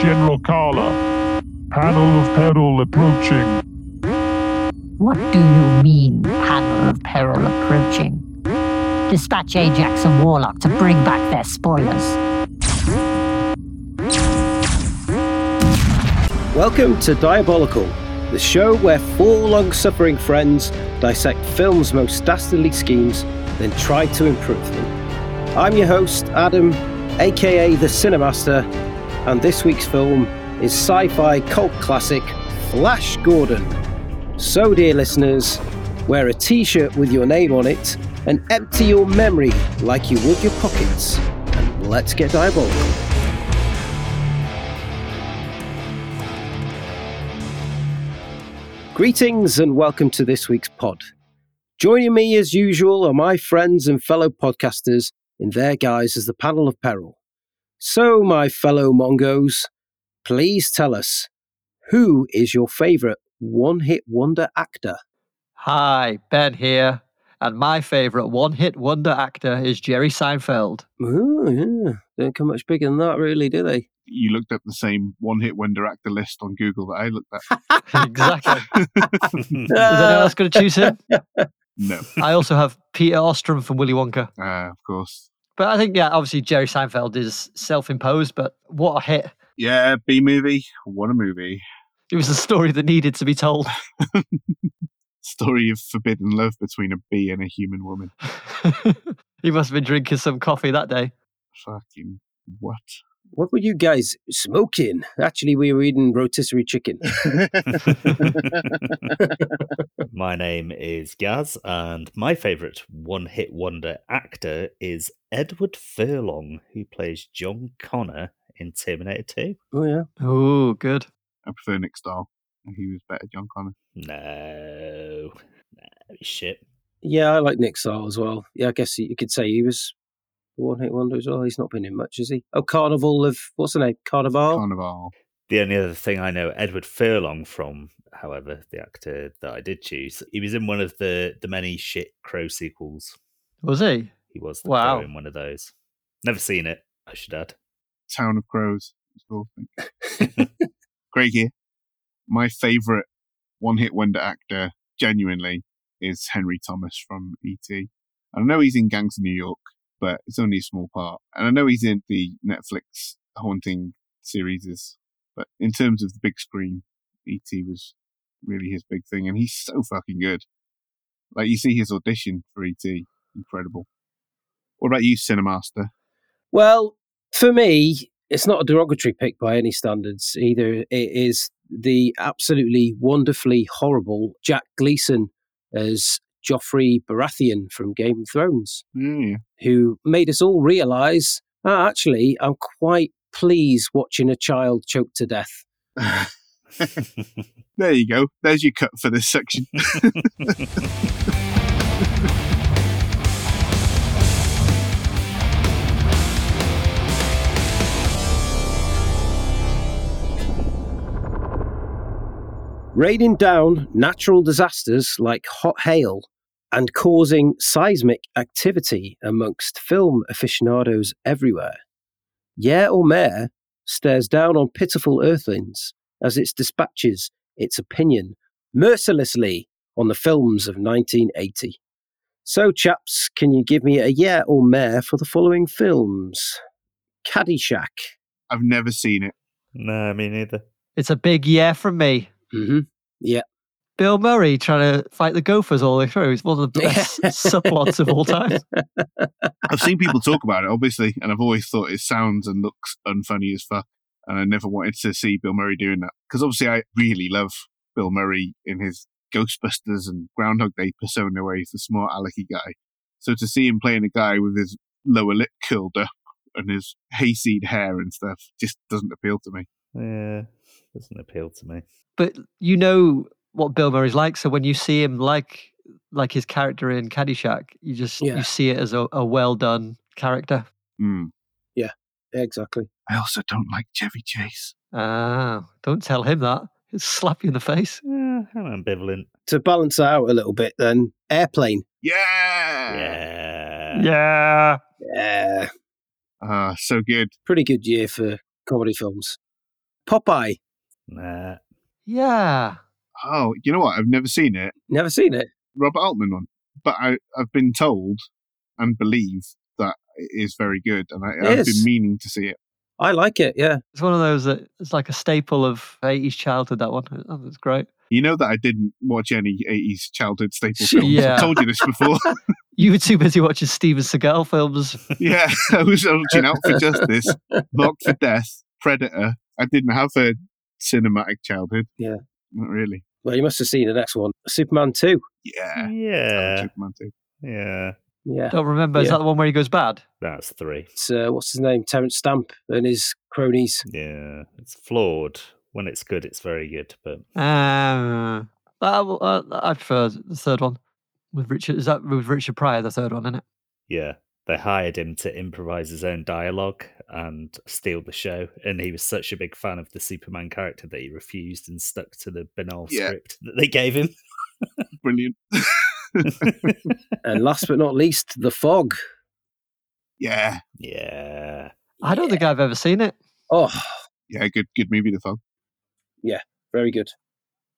General Carla. Panel of peril approaching. What do you mean, panel of peril approaching? Dispatch Ajax and Warlock to bring back their spoilers. Welcome to Diabolical, the show where four long suffering friends dissect film's most dastardly schemes, then try to improve them. I'm your host, Adam, aka the Cinemaster, and this week's film is sci fi cult classic Flash Gordon. So, dear listeners, wear a t shirt with your name on it and empty your memory like you would your pockets. And let's get diabolical. Greetings and welcome to this week's pod. Joining me as usual are my friends and fellow podcasters in their guise as the panel of peril. So, my fellow Mongos, please tell us who is your favourite one hit wonder actor? Hi, Ben here. And my favourite one hit wonder actor is Jerry Seinfeld. Oh, yeah. Don't come much bigger than that, really, do they? you looked up the same one hit wonder actor list on Google that I looked at. exactly. Is anyone else going to choose him? no. I also have Peter Ostrum from Willy Wonka. Uh, of course. But I think, yeah, obviously Jerry Seinfeld is self imposed, but what a hit. Yeah, B movie. What a movie. It was a story that needed to be told. Story of forbidden love between a bee and a human woman. he must have been drinking some coffee that day. Fucking what? What were you guys smoking? Actually, we were eating rotisserie chicken. my name is Gaz, and my favourite one hit wonder actor is Edward Furlong, who plays John Connor in Terminator 2. Oh, yeah. Oh, good. I prefer Nick Stahl. He was better, John Connor. No. No, shit. Yeah, I like Nick Stahl as well. Yeah, I guess you could say he was one hit wonder as well. He's not been in much, has he? Oh, Carnival of what's the name? Carnival. Carnival. The only other thing I know Edward Furlong from, however, the actor that I did choose, he was in one of the the many shit Crow sequels. Was he? He was the wow. In one of those. Never seen it. I should add. Town of Crows. Craig here. My favourite one hit wonder actor, genuinely, is Henry Thomas from E.T. I know he's in Gangs of New York, but it's only a small part. And I know he's in the Netflix Haunting series, but in terms of the big screen, E.T. was really his big thing, and he's so fucking good. Like you see his audition for E.T., incredible. What about you, Cinemaster? Well, for me, it's not a derogatory pick by any standards either. It is the absolutely wonderfully horrible Jack Gleeson as Joffrey Baratheon from Game of Thrones, mm. who made us all realise, oh, actually, I'm quite pleased watching a child choked to death. there you go. There's your cut for this section. raining down natural disasters like hot hail and causing seismic activity amongst film aficionados everywhere. Yeah or Mayor stares down on pitiful earthlings as it dispatches its opinion mercilessly on the films of 1980. So, chaps, can you give me a yeah or Mayor for the following films? Caddyshack. I've never seen it. No, me neither. It's a big yeah from me. Mm-hmm. Yeah. Bill Murray trying to fight the Gophers all the way through. It's one of the best subplots of all time. I've seen people talk about it, obviously, and I've always thought it sounds and looks unfunny as fuck. And I never wanted to see Bill Murray doing that. Because obviously, I really love Bill Murray in his Ghostbusters and Groundhog Day persona, where he's the smart alecky guy. So to see him playing a guy with his lower lip curled up and his hayseed hair and stuff just doesn't appeal to me. Yeah, doesn't appeal to me. But you know what Bill Murray's like, so when you see him like like his character in Caddyshack, you just Yeah. you see it as a, a well done character. Mm. Yeah, exactly. I also don't like Chevy Chase. Ah, don't tell him that. He'll slap you in the face. Yeah, I'm ambivalent. To balance it out a little bit, then Airplane. Yeah. Yeah. Yeah. Yeah. Ah, so good. Pretty good year for comedy films. Popeye. Nah. Yeah. Oh, you know what? I've never seen it. Never seen it. Robert Altman one, but I, I've been told and believe that it is very good, and I, I've is. been meaning to see it. I like it. Yeah. It's one of those that it's like a staple of 80s childhood, that one. Oh, that's great. You know that I didn't watch any 80s childhood staple films. Yeah. I told you this before. You were too busy watching Steven Seagal films. yeah, I was watching Out for Justice, Locked for Death, Predator. I didn't have a cinematic childhood. Yeah. Not really. Well, you must have seen the next one, Superman Two. Yeah. Yeah. Superman too. Yeah. Yeah. Don't remember. Is Yeah. that the one where he goes bad? That's three. It's uh, what's his name, Terence Stamp and his cronies. Yeah. It's flawed. When it's good, it's very good. But Uh, uh, uh, I prefer the third one with Richard. Is that with Richard Pryor, the third one, isn't it? yeah, they hired him to improvise his own dialogue and steal the show. And he was such a big fan of the Superman character that he refused and stuck to the banal Yeah. script that they gave him. Brilliant. And last but not least, The Fog. Yeah. yeah. I don't think I've ever seen it. Oh, Yeah, good good movie, The Fog. Yeah, very good.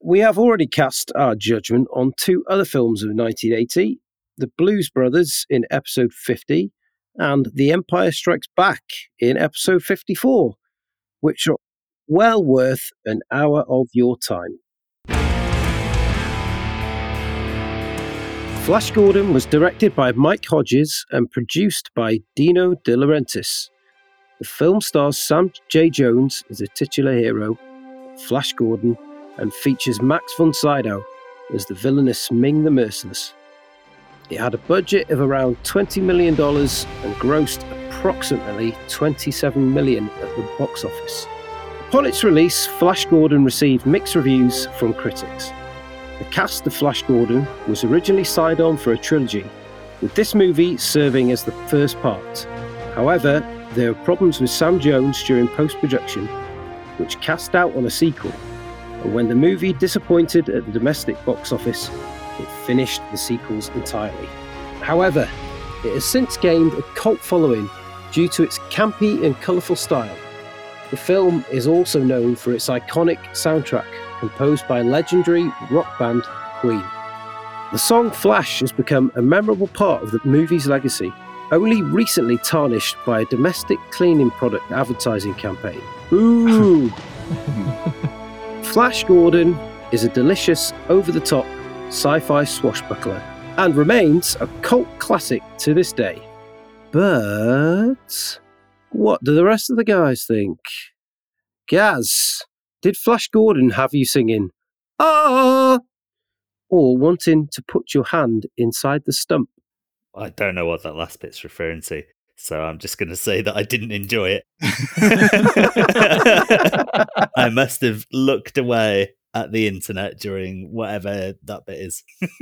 We have already cast our judgment on two other films of 1980 The Blues Brothers in episode 50 and The Empire Strikes Back in episode 54, which are well worth an hour of your time. Flash Gordon was directed by Mike Hodges and produced by Dino De Laurentiis. The film stars Sam J. Jones as a titular hero, Flash Gordon, and features Max von Sydow as the villainous Ming the Merciless. It had a budget of around $20 million and grossed approximately 27 million at the box office. Upon its release, Flash Gordon received mixed reviews from critics. The cast of Flash Gordon was originally signed on for a trilogy, with this movie serving as the first part. However, there were problems with Sam Jones during post production, which cast out on a sequel. And when the movie disappointed at the domestic box office, it finished the sequels entirely. However, it has since gained a cult following due to its campy and colourful style. The film is also known for its iconic soundtrack, composed by legendary rock band Queen. The song Flash has become a memorable part of the movie's legacy, only recently tarnished by a domestic cleaning product advertising campaign. Ooh! Flash Gordon is a delicious, over the top sci fi swashbuckler and remains a cult classic to this day. But what do the rest of the guys think? Gaz, did Flash Gordon have you singing, ah, or wanting to put your hand inside the stump? I don't know what that last bit's referring to. So I'm just going to say that I didn't enjoy it. I must have looked away at the internet during whatever that bit is.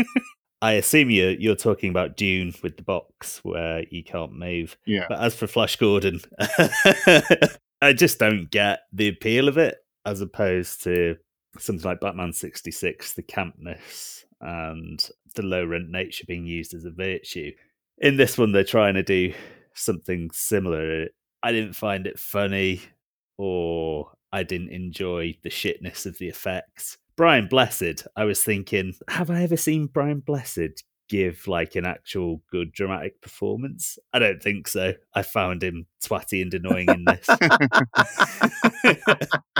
I assume you're, you're talking about Dune with the box where you can't move. Yeah. But as for Flash Gordon, I just don't get the appeal of it as opposed to something like Batman 66, the campness and the low rent nature being used as a virtue. In this one, they're trying to do something similar. I didn't find it funny or I didn't enjoy the shitness of the effects. Brian Blessed, I was thinking, have I ever seen Brian Blessed give like an actual good dramatic performance? I don't think so. I found him twatty and annoying in this.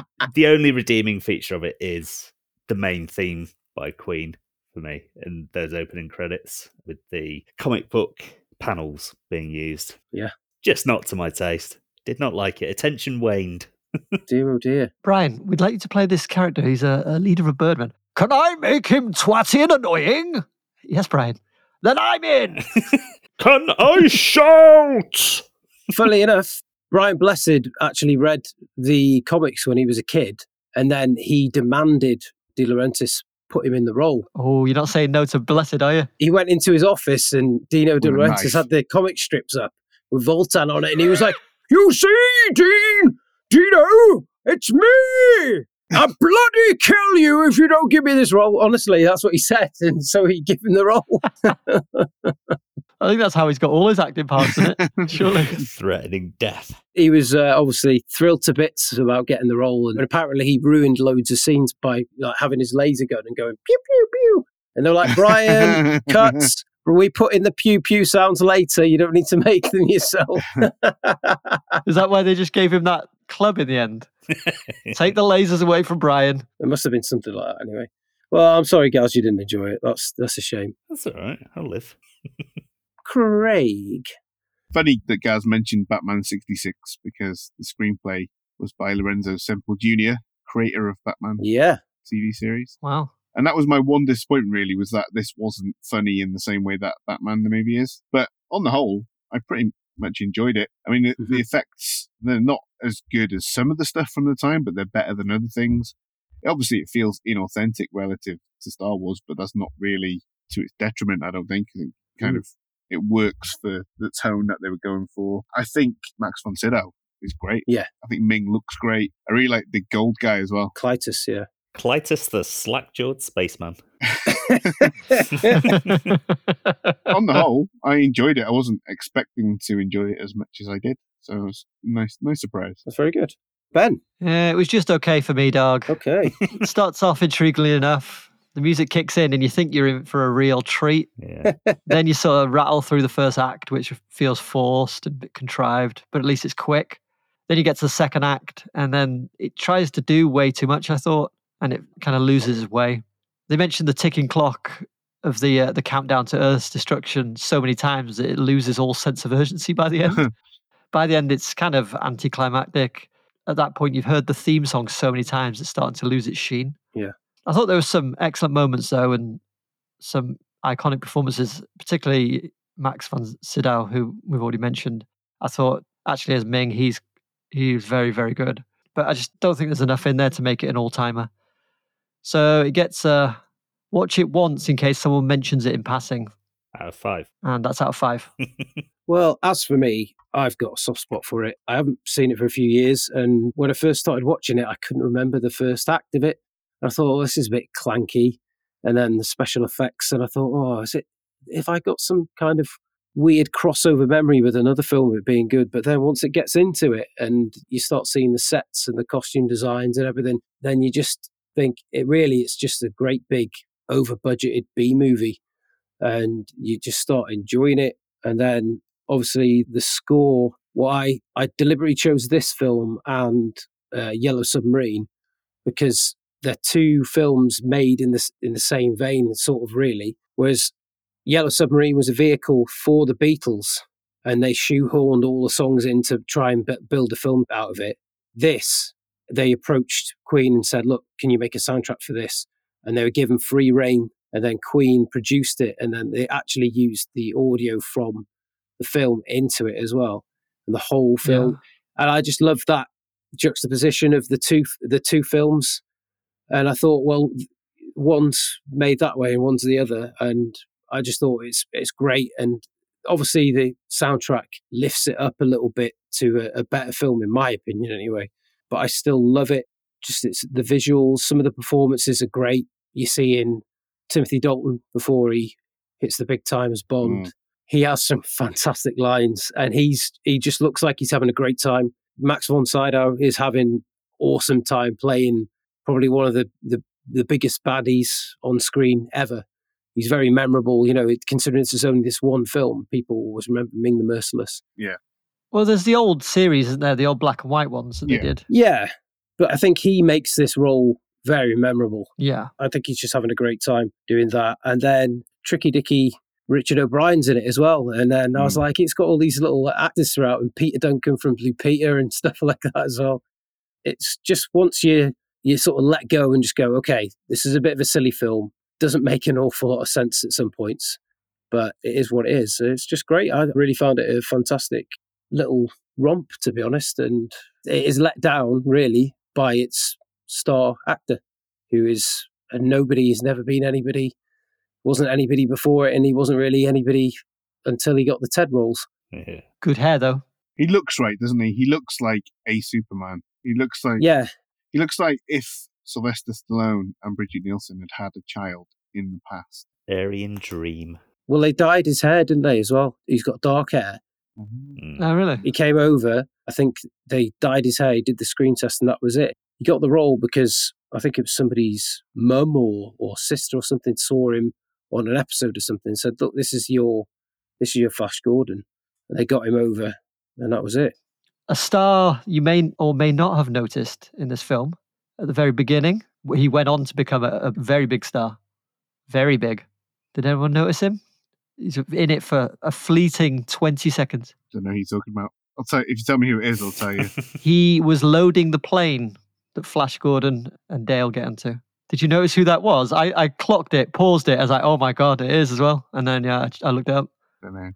the only redeeming feature of it is the main theme by Queen for me, and those opening credits with the comic book panels being used. Yeah. Just not to my taste. Did not like it. Attention waned. Dear oh dear. Brian, we'd like you to play this character. He's a, a leader of Birdman. Can I make him twatty and annoying? Yes, Brian. Then I'm in. Can I shout? Funnily enough, Brian Blessed actually read the comics when he was a kid, and then he demanded De Laurentiis put him in the role. oh, you're not saying no to Blessed, are you? He went into his office, and Dino De With Laurentiis knife. had the comic strips up with Vultan on it, and he was like, "You see, Dean, Dino, it's me." I'll bloody kill you if you don't give me this role. Honestly, that's what he said. And so he gave him the role. I think that's how he's got all his acting parts in it. Surely. Threatening death. He was uh, obviously thrilled to bits about getting the role, and apparently he ruined loads of scenes by like, having his laser gun and going pew pew pew. And they're like, Brian, cuts. We put in the pew pew sounds later. You don't need to make them yourself. Is that why they just gave him that club in the end? Take the lasers away from Brian. It must have been something like that anyway. Well, I'm sorry, guys, you didn't enjoy it. That's that's a shame. That's all right. I'll live. Craig. Funny that Gaz mentioned Batman 66 because the screenplay was by Lorenzo Semple Jr., creator of Batman Yeah. TV series. Wow. And that was my one disappointment, really, was that this wasn't funny in the same way that Batman the movie is. But on the whole, I pretty much enjoyed it. I mean, the, Mm-hmm. the effects, they're not as good as some of the stuff from the time, but they're better than other things. Obviously, it feels inauthentic relative to Star Wars, but that's not really to its detriment, I don't think. I think kind Mm. of it works for the tone that they were going for. I think Max von Sydow is great. Yeah. I think Ming looks great. I really like the gold guy as well. Klytus, yeah. Klytus the slack-jawed spaceman. on the whole, I enjoyed it. I wasn't expecting to enjoy it as much as I did, so it was nice, nice surprise. That's very good. Ben. yeah, it was just okay for me, dog. Okay. Starts off intriguingly enough. The music kicks in, and you think you're in for a real treat. Yeah. then you sort of rattle through the first act, which feels forced and a bit contrived, but at least it's quick. Then you get to the second act, and then it tries to do way too much, I thought, and it kind of loses its way. They mentioned the ticking clock of the uh, the countdown to Earth's destruction so many times that it loses all sense of urgency by the end. by the end, it's kind of anticlimactic. At that point, you've heard the theme song so many times, it's starting to lose its sheen. Yeah. I thought there were some excellent moments, though, and some iconic performances, particularly Max von Sydow, who we've already mentioned. I thought actually as Ming, he's he's very very good, but I just don't think there's enough in there to make it an all timer. So it gets uh, watch it once in case someone mentions it in passing, Out of five. and that's out of five. Well, as for me, I've got a soft spot for it. I haven't seen it for a few years, and when I first started watching it, I couldn't remember the first act of it. I thought, oh, this is a bit clanky, and then the special effects, and I thought, oh, is it? If I got some kind of weird crossover memory with another film of it being good, but then once it gets into it and you start seeing the sets and the costume designs and everything, then you just think it really it's just a great big over budgeted B movie, and you just start enjoying it, and then obviously the score why I deliberately chose this film and uh, Yellow Submarine because they're two films made in this in the same vein, sort of really. Whereas Yellow Submarine was a vehicle for the Beatles, and they shoehorned all the songs in to try and build a film out of it. This, they approached Queen and said, "Look, can you make a soundtrack for this?" And they were given free reign, and then Queen produced it, and then they actually used the audio from the film into it as well, and the whole film. And I just love that juxtaposition of the two the two films. And I thought, well, one's made that way and one's the other, and I just thought it's it's great. And obviously, the soundtrack lifts it up a little bit to a, a better film, in my opinion, anyway. But I still love it. Just it's the visuals, some of the performances are great. You see in Timothy Dalton before he hits the big time as Bond. Mm. He has some fantastic lines, and he's he just looks like he's having a great time. Max von Sydow is having awesome time playing probably one of the, the, the biggest baddies on screen ever. He's very memorable, you know, it, considering this is only this one film, people always remember Ming the Merciless. Yeah. Well, there's the old series, isn't there? The old black and white ones that Yeah. they did. Yeah, but I think he makes this role very memorable. Yeah. I think he's just having a great time doing that. And then Tricky Dicky, Richard O'Brien's in it as well. And then I was Mm. like, it's got all these little actors throughout, and Peter Duncan from Blue Peter and stuff like that as well. It's just once you you sort of let go and just go, okay, this is a bit of a silly film. Doesn't make an awful lot of sense at some points, but it is what it is. So It's just great. I really found it a fantastic little romp, to be honest. And it is let down really by its star actor, who is a nobody. He's never been anybody. Wasn't anybody before it, and he wasn't really anybody until he got the TED roles. Yeah. Good hair, though. He looks right, doesn't he? He looks like a Superman. He looks like Yeah, he looks like if Sylvester Stallone and Brigitte Nielsen had had a child in the past. Aryan Dream. Well, they dyed his hair, didn't they, as well? He's got dark hair. Mm. Oh, really? He came over. I think they dyed his hair. He did the screen test, and that was it. He got the role because I think it was somebody's mum or, or sister or something saw him on an episode or something. and Said, "Look, this is your this is your Flash Gordon." And they got him over, and that was it. A star you may or may not have noticed in this film at the very beginning. He went on to become a, a very big star. Very big. Did anyone notice him? He's in it for a fleeting 20 seconds. I Don't know who you're talking about. I'll tell if you tell me who it is, I'll tell you. He was loading the plane that Flash Gordon and Dale get into. Did you notice who that was? I, I clocked it, paused it. I was like, oh my God, it is as well. And then, yeah, I, I looked it up. Don't know.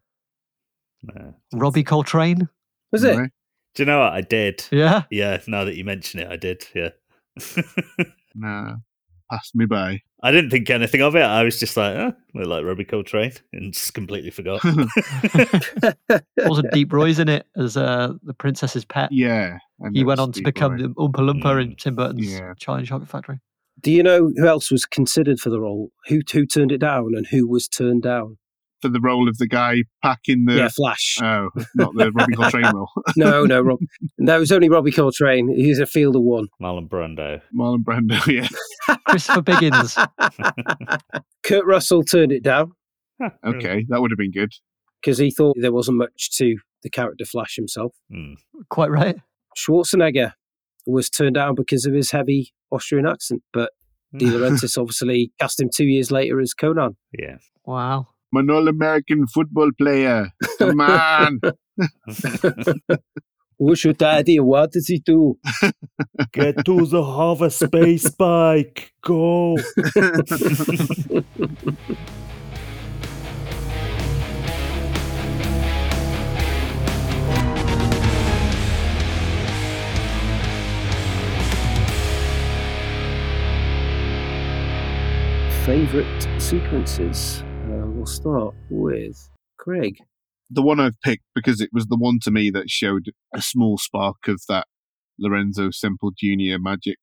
No. Robbie Coltrane. Was it? No? Do you know what I did? Yeah. Yeah, now that you mention it, I did. Yeah. No. Passed me by. I didn't think anything of it. I was just like, oh, look like Robbie Coltrane, and just completely forgot. Also, Deep Roy's in it as uh, the princess's pet. yeah. He went it's on to Steve become Roy. the Oompa Loompa in Mm. Tim Burton's Yeah. Charlie Chocolate Factory. Do you know who else was considered for the role? Who who turned it down and who was turned down? For the role of the guy packing the. yeah, Flash. Oh, not the Robbie Coltrane role. no, no, Rob. No, it was only Robbie Coltrane. He's a field of one. Marlon Brando. Marlon Brando, yeah. Christopher Biggins. Kurt Russell turned it down Okay, that would have been good. because he thought there wasn't much to the character Flash himself. Mm. Quite right. Schwarzenegger was turned down because of his heavy Austrian accent, but De Laurentiis obviously cast him two years later as Conan. Yeah. Wow. I'm an all American football player. Come on. Who's your daddy? What does he do? Get to the hover space bike. Go. Favorite sequences? We'll start with Craig. the one I've picked because it was the one to me that showed a small spark of that Lorenzo Semple Jr. magic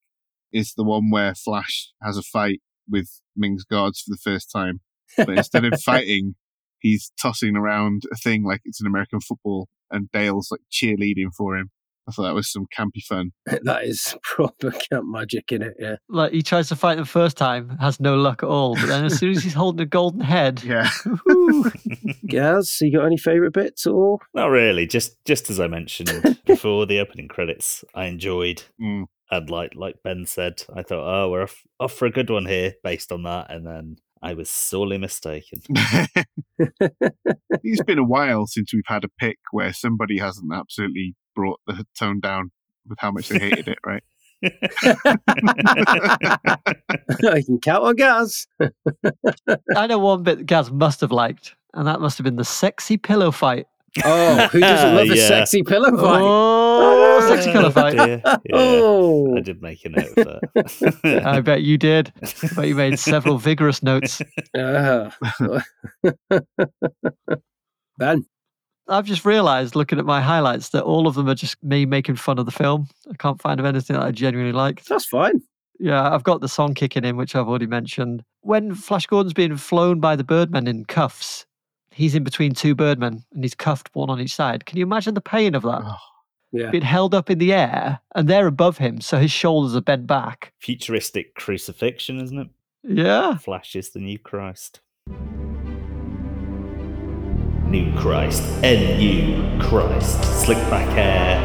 is the one where Flash has a fight with Ming's guards for the first time. But instead of fighting, he's tossing around a thing like it's an American football and Dale's like cheerleading for him. I thought that was some campy fun. that is proper camp magic in it. Yeah. Like he tries to fight the first time, has no luck at all. But then as soon as he's holding a golden head, Yeah. woohoo, Gaz, you got any favorite bits at all? Not really. Just just as I mentioned before the opening credits, I enjoyed. Mm. And like like Ben said, I thought, oh, we're off, off for a good one here based on that, and then I was sorely mistaken. it's been a while since we've had a pick where somebody hasn't absolutely brought the tone down with how much they hated it, right? I can count on Gaz. I know one bit that Gaz must have liked, and that must have been the sexy pillow fight. Oh, who doesn't love a Yeah. sexy pillow fight? Oh, sexy pillow fight. Yeah, Oh, I did make a note of that. I bet you did. I bet you made several vigorous notes. Ah. Ben. I've just realised, looking at my highlights, that all of them are just me making fun of the film. I can't find anything that I genuinely like. That's fine. Yeah, I've got the song kicking in, which I've already mentioned. When Flash Gordon's being flown by the Birdmen in cuffs, he's in between two Birdmen and he's cuffed one on each side. Can you imagine the pain of that? Oh, Yeah. Being held up in the air and they're above him, so his shoulders are bent back. Futuristic crucifixion, isn't it? Yeah. Flash is the new Christ. New Christ. N-U Christ. Slick back hair,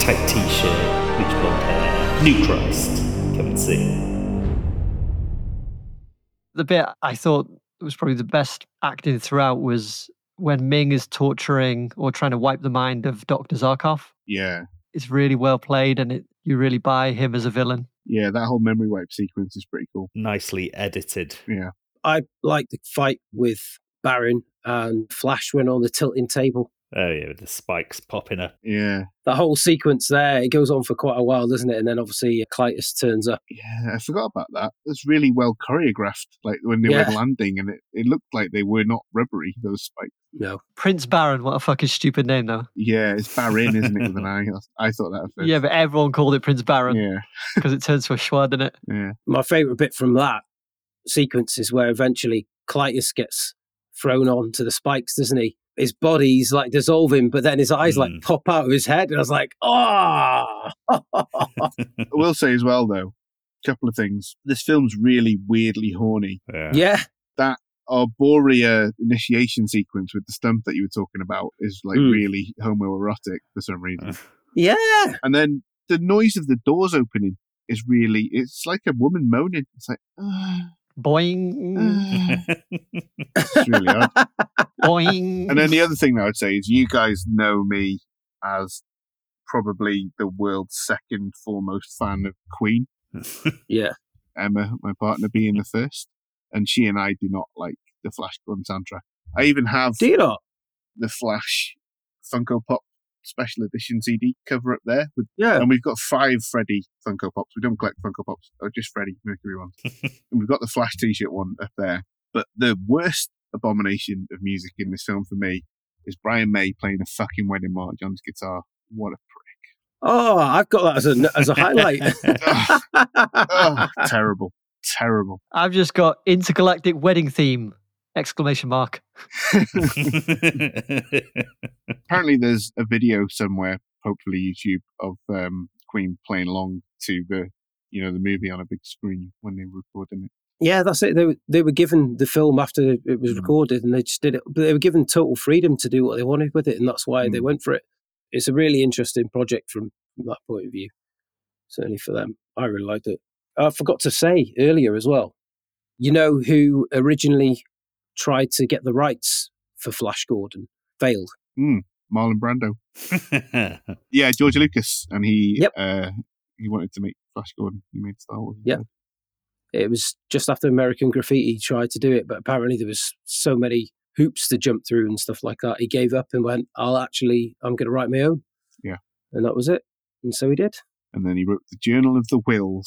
tight t-shirt, bleach blonde hair. New Christ. Come and see. The bit I thought was probably the best acting throughout was when Ming is torturing or trying to wipe the mind of Dr. Zarkov. yeah. It's really well played and it, you really buy him as a villain. Yeah, that whole memory wipe sequence is pretty cool. Nicely edited. Yeah. I like the fight with Barin and Flash went on the tilting table. Oh yeah, with the spikes popping up. Yeah. The whole sequence there, it goes on for quite a while, doesn't it? And then obviously uh, Klytus turns up. Yeah, I forgot about that. It's really well choreographed, like when they Yeah. were landing, and it, it looked like they were not rubbery, those spikes. No. Prince Barin, what a fucking stupid name though. Yeah, it's Barin, isn't it, with an I? I thought that at first. Yeah, but everyone called it Prince Barin Yeah, because it turns to a schwa, doesn't it? yeah. My favourite bit from that sequence is where eventually Klytus gets thrown onto the spikes, doesn't he? His body's like dissolving, but then his eyes like Mm. pop out of his head. And I was like, oh, I will say as well, though, a couple of things. This film's really weirdly horny. yeah. yeah. Arboria initiation sequence with the stump that you were talking about is like Mm. really homoerotic for some reason. Yeah. And then the noise of the doors opening is really, it's like a woman moaning. It's like, "Ah, Boing, ah." it's really odd. boing. And then the other thing that I would say is you guys know me as probably the world's second foremost fan of Queen, Yeah. Emma, my partner, being the first. And she and I do not like the Flash Gordon soundtrack. I even have Do you not? the Flash Funko Pop special edition CD cover up there. With, Yeah. and we've got five Freddie Funko Pops. We don't collect Funko Pops, or just Freddie Mercury ones. and we've got the Flash t shirt one up there. But the worst abomination of music in this film for me is Brian May playing a fucking wedding march on his guitar. What a prick. Oh, I've got that as a, as a highlight. prick. Ugh, ugh, terrible. Terrible. I've just got intergalactic wedding theme! Exclamation mark. Apparently, there's a video somewhere, hopefully YouTube, of um, Queen playing along to the, you know, the movie on a big screen when they were recording it. Yeah, that's it. They were they were given the film after it was Mm. recorded, and they just did it. But they were given total freedom to do what they wanted with it, and that's why they Mm. went for it. It's a really interesting project from, from that point of view. Certainly for them, I really liked it. I forgot to say earlier as well. You know who originally tried to get the rights for Flash Gordon failed. Marlon Brando. Yeah, George Lucas, and he Yep. uh, he wanted to make Flash Gordon. He made Star Wars. Yeah. It was just after American Graffiti tried to do it, but apparently there was so many hoops to jump through and stuff like that. He gave up and went, "I'll actually, I'm going to write my own." Yeah. and that was it. And so he did. And then he wrote the Journal of the Whills.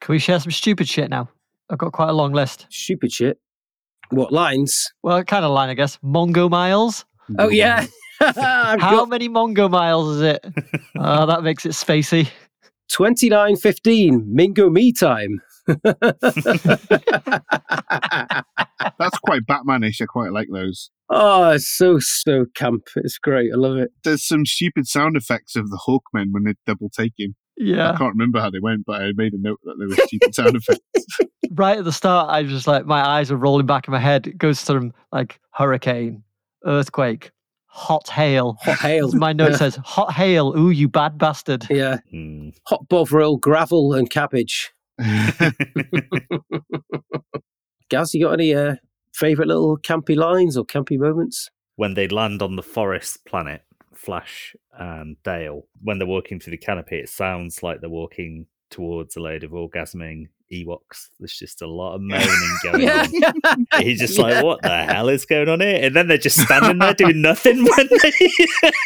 Can we share some stupid shit now? I've got quite a long list. Stupid shit. What lines? Well, kind of line, I guess. Mongo miles. Oh yeah. How got many Mongo miles is it? Oh, that makes it spacey. twenty nine fifteen. Mingo me time. That's quite Batmanish. I quite like those. oh, it's so so camp. It's great. I love it. There's some stupid sound effects of the Hawkmen when they're double taking. I Yeah. I can't remember how they went, but I made a note that there were stupid sound effects. Right at the start, I was just like, my eyes are rolling back in my head. It goes from like hurricane, earthquake, hot hail. Hot hail. My note Yeah. says, hot hail. Ooh, you bad bastard. Yeah. Hmm. Hot bovril, gravel, and cabbage. Gaz, you got any uh, favorite little campy lines or campy moments? when they land on the forest planet, Flash and Dale, when they're walking through the canopy, it sounds like they're walking towards a load of orgasming Ewoks. There's just a lot of moaning going on. He's just Yeah. like, what the hell is going on here? And then they're just standing there doing nothing when they,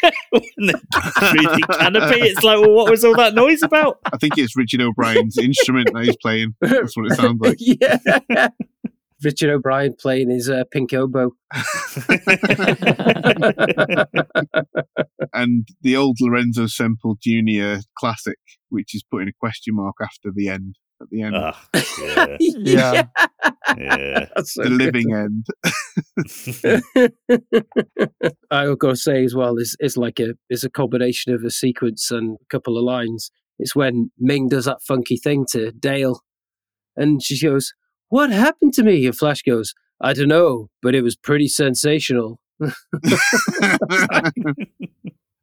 when they get through the canopy. It's like, well, what was all that noise about? I think it's Richard O'Brien's instrument that he's playing. That's what it sounds like. yeah. Richard O'Brien playing his uh, pink oboe. and the old Lorenzo Semple Jr. classic, which is putting a question mark after the end. At the end, Ugh, yeah, Yeah. yeah. That's so the good. living end. I've got to say as well, is it's like a it's a combination of a sequence and a couple of lines. It's when Ming does that funky thing to Dale, and she goes, "What happened to me?" And Flash goes, "I don't know, but it was pretty sensational."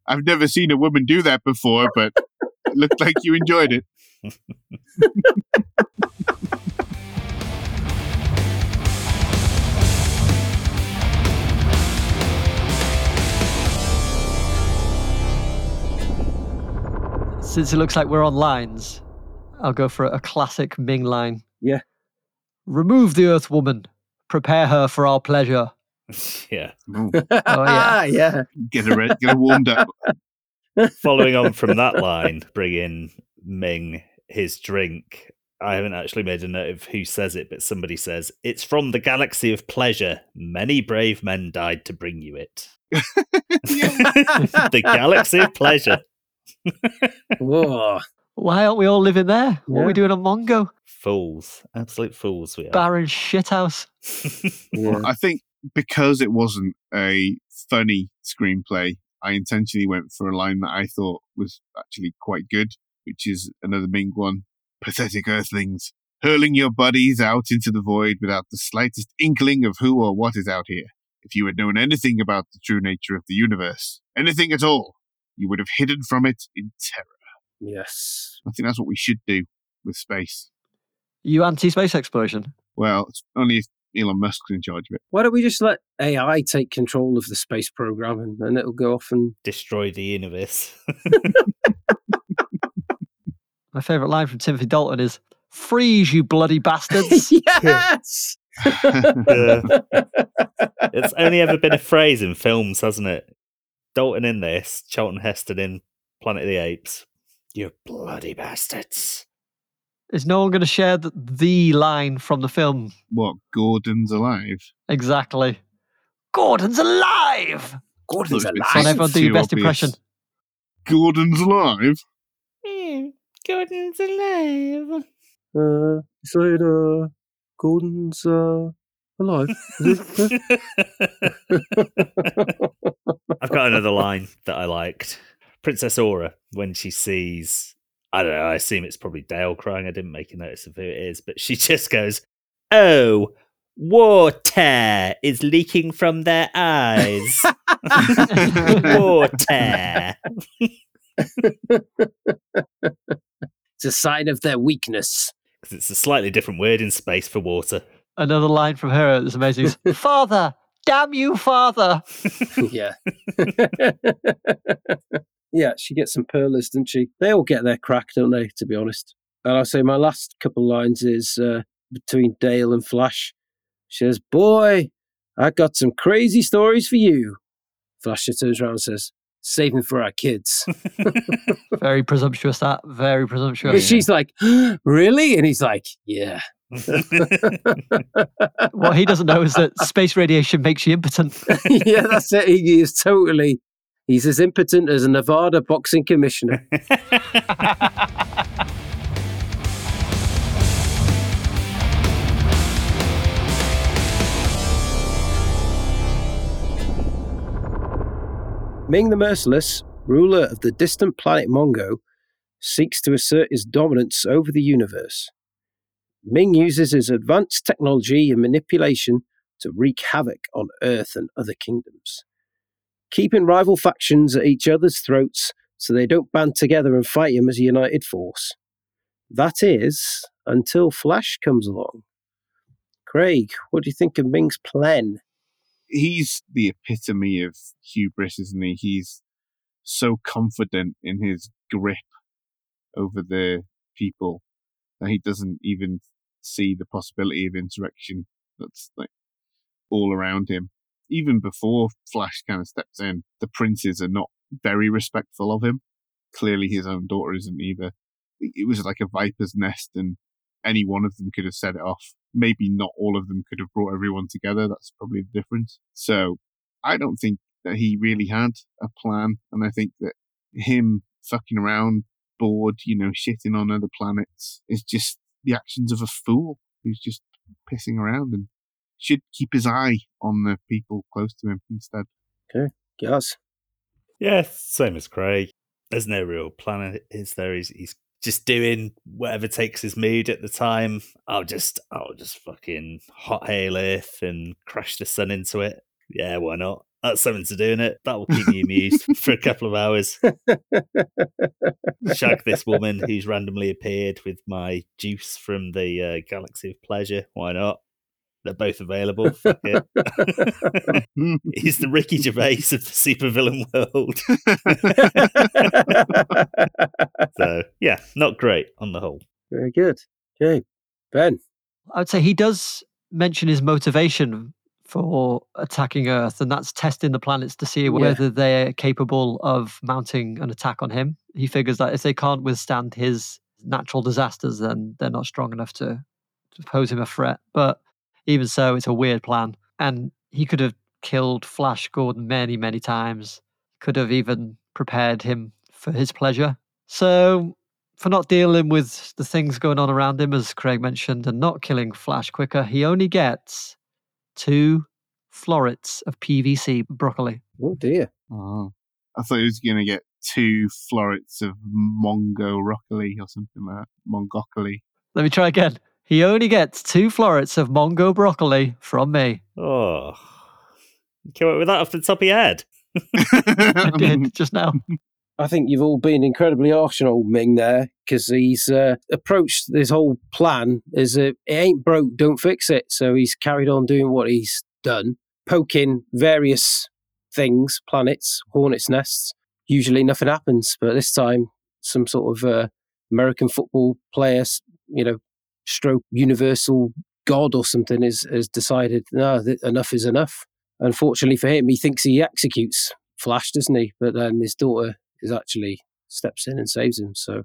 I've never seen a woman do that before, but it looked like you enjoyed it. Since it looks like we're on lines, I'll go for a classic Ming line. Yeah. Remove the Earth Woman. Prepare her for our pleasure. yeah. Oh, yeah. yeah. get her, re- get her warmed up. Following on from that line, bring in Ming his drink. I haven't actually made a note of who says it, but somebody says, It's from the galaxy of pleasure. Many brave men died to bring you it. the galaxy of pleasure. Whoa. Why aren't we all living there? What are we doing on Mongo? Fools. Absolute fools we are. Barren shithouse. Yeah. I think because it wasn't a funny screenplay, I intentionally went for a line that I thought was actually quite good, which is another Ming one. Pathetic earthlings, hurling your bodies out into the void without the slightest inkling of who or what is out here. If you had known anything about the true nature of the universe, anything at all, you would have hidden from it in terror. Yes. I think that's what we should do with space. You anti space exploration? Well, it's only if Elon Musk's in charge of it. Why don't we just let AI take control of the space program and, and it'll go off and Destroy the universe. My favourite line from Timothy Dalton is Freeze, you bloody bastards. yes. it's only ever been a phrase in films, hasn't it? Dalton in this, Charlton Heston in Planet of the Apes. You bloody bastards. is no one going to share the, the line from the film? What? Gordon's alive. Exactly. Gordon's alive! Gordon's Look, alive. Come on, everyone, do your best obvious. impression. Gordon's alive. Gordon's alive. Uh, said, uh, Gordon's uh, alive. I've got another line that I liked. Princess Aura, when she sees, I don't know, I assume it's probably Dale crying. I didn't make a notice of who it is, but she just goes, Oh, water is leaking from their eyes. water. it's a sign of their weakness. 'Cause it's a slightly different word in space for water. Another line from her that's amazing is Father, damn you, Father. yeah. Yeah, she gets some pearlers, doesn't she? They all get their crack, don't they, to be honest? And I'll say my last couple lines is uh, between Dale and Flash. She says, Boy, I got some crazy stories for you. Flash turns around and says, Saving for our kids. Very presumptuous, that. Very But presumptuous. she's like, Really? And he's like, Yeah. What he doesn't know is that space radiation makes you impotent. yeah, that's it. He is totally, he's as impotent as a Nevada boxing commissioner. Ming the Merciless, ruler of the distant planet Mongo, seeks to assert his dominance over the universe. Ming uses his advanced technology and manipulation to wreak havoc on Earth and other kingdoms, keeping rival factions at each other's throats so they don't band together and fight him as a united force. That is, until Flash comes along. Craig, what do you think of Ming's plan? He's the epitome of hubris, isn't he? He's so confident in his grip over the people that he doesn't even see the possibility of insurrection that's like all around him. Even before Flash kind of steps in, the princes are not very respectful of him. Clearly, his own daughter isn't either. It was like a viper's nest, and any one of them could have set it off. Maybe not all of them could have brought everyone together. That's probably the difference. So I don't think that he really had a plan. And I think that him fucking around, bored, you know, shitting on other planets is just the actions of a fool who's just pissing around and should keep his eye on the people close to him instead. Okay, Yes. Yeah, same as Craig. There's no real plan, is there? He's, he's just doing whatever takes his mood at the time. I'll just, I'll just fucking hot hail Earth and crash the sun into it. Yeah, why not? That's something to do in it. That will keep me amused for a couple of hours. Shag this woman who's randomly appeared with my juice from the uh, Galaxy of Pleasure. Why not? They're both available. He's the Ricky Gervais of the supervillain world. so yeah, not great on the whole. Very good. Okay. Ben. I would say he does mention his motivation for attacking Earth, and that's testing the planets to see Yeah. whether they're capable of mounting an attack on him. He figures that if they can't withstand his natural disasters, then they're not strong enough to, to pose him a threat. But even so, it's a weird plan. And he could have killed Flash Gordon many, many times, could have even prepared him for his pleasure. So, for not dealing with the things going on around him, as Craig mentioned, and not killing Flash quicker, he only gets two florets of PVC broccoli. Oh dear. Oh. I thought he was going to get two florets of Mongo broccoli or something like that. Mongocoli. Let me try again. He only gets two florets of Mongo broccoli from me. Oh, you came up with that off the top of your head. I did just now. I think you've all been incredibly harsh on old Ming there because he's uh, approached this whole plan as a, it ain't broke, don't fix it. So he's carried on doing what he's done, poking various things, planets, hornets' nests. Usually nothing happens, but this time some sort of uh, American football player, s- you know, stroke universal god or something is, has decided, no, th- enough is enough. Unfortunately for him, he thinks he executes Flash, doesn't he? But then his daughter is actually steps in and saves him. So,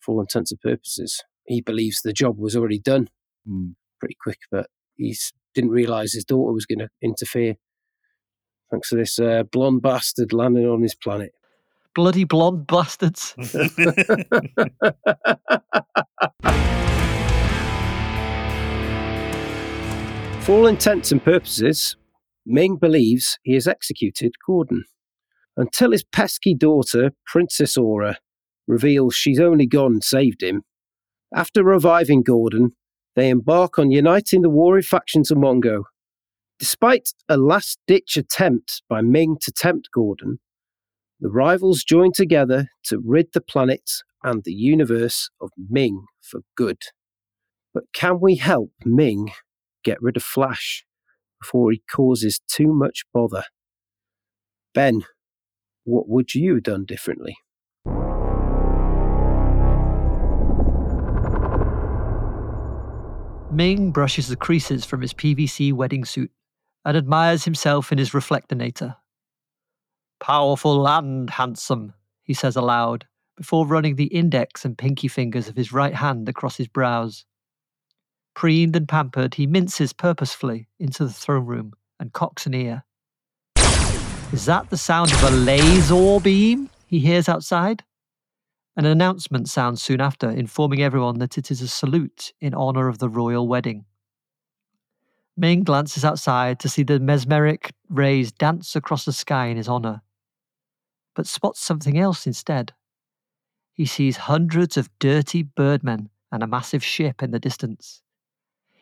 for all intents and purposes, he believes the job was already done Hmm. pretty quick, but he didn't realize his daughter was going to interfere. Thanks to this uh, blonde bastard landing on his planet. Bloody blonde bastards. For all intents and purposes, Ming believes he has executed Gordon until his pesky daughter, Princess Aura, reveals she's only gone and saved him. After reviving Gordon, they embark on uniting the warring factions of Mongo. Despite a last ditch attempt by Ming to tempt Gordon, the rivals join together to rid the planet and the universe of Ming for good. But can we help Ming get rid of Flash before he causes too much bother? Ben, what would you have done differently? Ming brushes the creases from his PVC wedding suit and admires himself in his reflectonator. Powerful and handsome, he says aloud, before running the index and pinky fingers of his right hand across his brows. Preened and pampered, he minces purposefully into the throne room and cocks an ear. Is that the sound of a laser beam he hears outside? An announcement sounds soon after, informing everyone that it is a salute in honor of the royal wedding. Ming glances outside to see the mesmeric rays dance across the sky in his honor, but spots something else instead. He sees hundreds of dirty birdmen and a massive ship in the distance.